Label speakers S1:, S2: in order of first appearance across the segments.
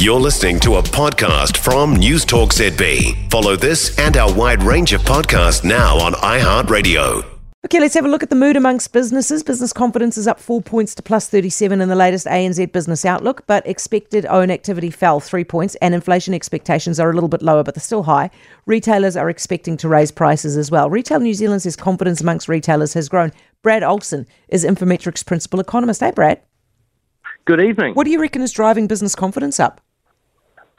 S1: You're listening to a podcast from News Talk ZB. Follow this and our wide range of podcasts now on iHeartRadio.
S2: Okay, let's have a look at the mood amongst businesses. Business confidence is up four points to plus 37 in the latest ANZ Business Outlook, but expected own activity fell three points, and inflation expectations are a little bit lower, but they're still high. Retailers are expecting to raise prices as well. Retail New Zealand says confidence amongst retailers has grown. Brad Olsen is Infometrics principal economist. Hey, Brad.
S3: Good evening.
S2: What do you reckon is driving business confidence up?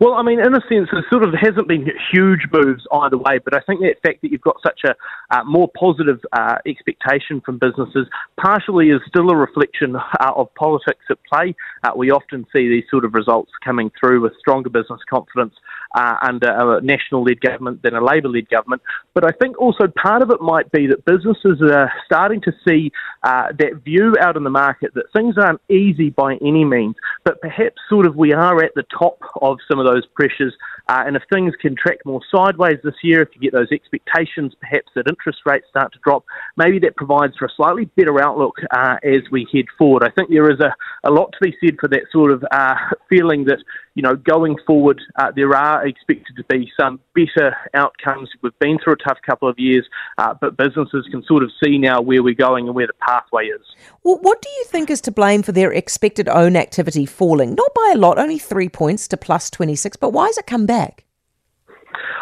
S3: Well, I mean, in a sense, there sort of hasn't been huge moves either way, but I think that fact that you've got such a uh, more positive uh, expectation from businesses partially is still a reflection uh, of politics at play. Uh, we often see these sort of results coming through with stronger business confidence uh, under a national-led government than a Labor-led government. But I think also part of it might be that businesses are starting to see uh, that view out in the market that things aren't easy by any means, but perhaps sort of we are at the top of some of those pressures. Uh, and if things can track more sideways this year, if you get those expectations, perhaps that interest rates start to drop, maybe that provides for a slightly better outlook uh, as we head forward. I think there is a, a lot to be said for that sort of uh, feeling that, you know, going forward, uh, there are expected to be some better outcomes. We've been through a tough couple of years, uh, but businesses can sort of see now where we're going and where the pathway is.
S2: Well, what do you think is to blame for their expected own activity falling? Not by a lot, only three points to plus 26, but why has it come back?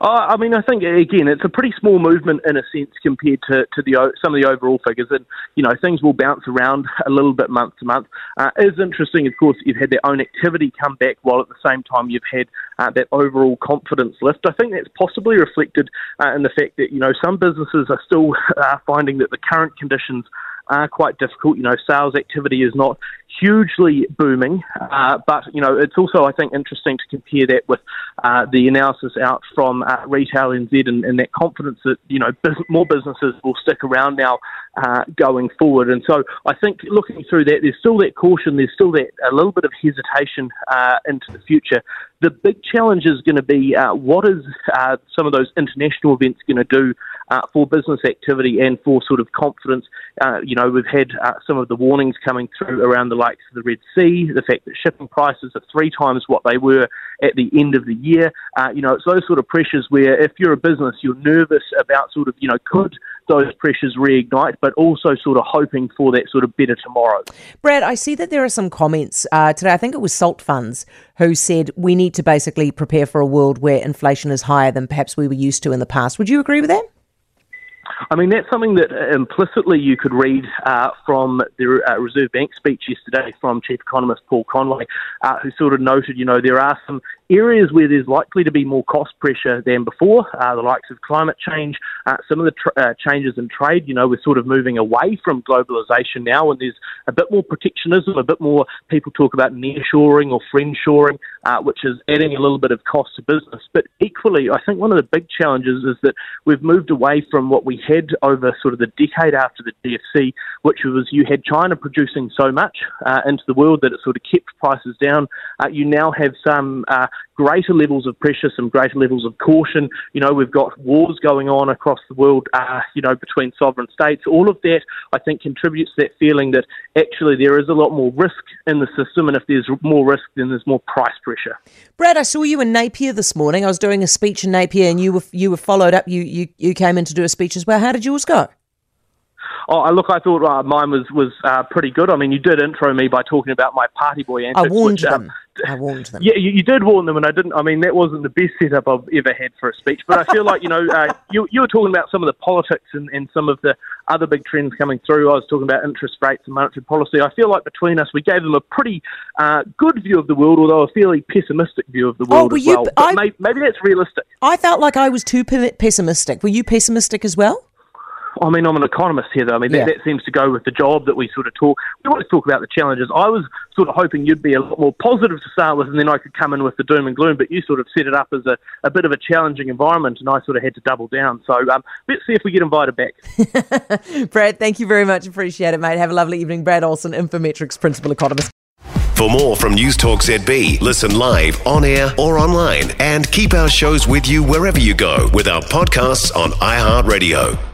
S3: Uh, I mean, I think again, it's a pretty small movement in a sense compared to, to the some of the overall figures, and you know things will bounce around a little bit month to month. Uh, it is interesting, of course, you've had their own activity come back, while at the same time you've had uh, that overall confidence lift. I think that's possibly reflected uh, in the fact that you know some businesses are still uh, finding that the current conditions are quite difficult. You know, sales activity is not hugely booming, uh, but you know, it's also I think interesting to compare that with uh, the analysis out from uh, Retail NZ and, and, that confidence that you know bus- more businesses will stick around now uh, going forward. And so I think looking through that, there's still that caution, there's still that a little bit of hesitation uh, into the future. The big challenge is going to be uh, what is some of those international events going to do for business activity and for sort of confidence. You know, we've had some of the warnings coming through around the likes of the Red Sea, the fact that shipping prices are three times what they were at the end of the year. Uh, you know, it's those sort of pressures where if you're a business, you're nervous about sort of, you know, could those pressures reignite, but also sort of hoping for that sort of better tomorrow.
S2: Brad, I see that there are some comments uh, today. I think it was Salt Funds who said we need to basically prepare for a world where inflation is higher than perhaps we were used to in the past. Would you agree with that?
S3: I mean, that's something that implicitly you could read uh, from the uh, Reserve Bank speech yesterday from Chief Economist Paul Conway, uh, who sort of noted, you know, there are some areas where there's likely to be more cost pressure than before, uh, the likes of climate change, uh, some of the tr- uh, changes in trade. You know, we're sort of moving away from globalization now, and there's a bit more protectionism, a bit more people talk about nearshoring or friendshoring, uh, which is adding a little bit of cost to business. But equally, I think one of the big challenges is that we've moved away from what we had over sort of the decade after the GFC, which was you had China producing so much uh, into the world that it sort of kept prices down. Uh, you now have some greater levels of pressure, some greater levels of caution. You know, we've got wars going on across the world, uh, you know, between sovereign states. All of that, I think, contributes to that feeling that actually there is a lot more risk in the system, and if there's more risk, then there's more price pressure.
S2: Brad, I saw you in Napier this morning. I was doing a speech in Napier, and you were you were followed up. You you you came in to do a speech as well. How did yours go?
S3: Oh, look, I thought uh, mine was was uh, pretty good. I mean, you did intro me by talking about my party boy antics.
S2: I warned which, um, them. I warned them.
S3: Yeah, you, you, did warn them, and I didn't. I mean, that wasn't the best setup I've ever had for a speech. But I feel like you know, uh, you you were talking about some of the politics and, and some of the other big trends coming through. I was talking about interest rates and monetary policy. I feel like between us, we gave them a pretty uh, good view of the world, although a fairly pessimistic view of the oh, world oh, as well. I, maybe, maybe that's realistic.
S2: I felt like I was too pessimistic. Were you pessimistic as well?
S3: I mean, I'm an economist, Heather. I mean, yeah. that, that, seems to go with the job that we sort of talk. We want to talk about the challenges. I was sort of hoping you'd be a lot more positive to start with, and then I could come in with the doom and gloom. But you sort of set it up as a, a bit of a challenging environment, and I sort of had to double down. So um, let's see if we get invited back.
S2: Brad, thank you very much. Appreciate it, mate. Have a lovely evening. Brad Olsen, Infometrics Principal Economist.
S1: For more from News Talk ZB, listen live, on air, or online, and keep our shows with you wherever you go with our podcasts on iHeartRadio.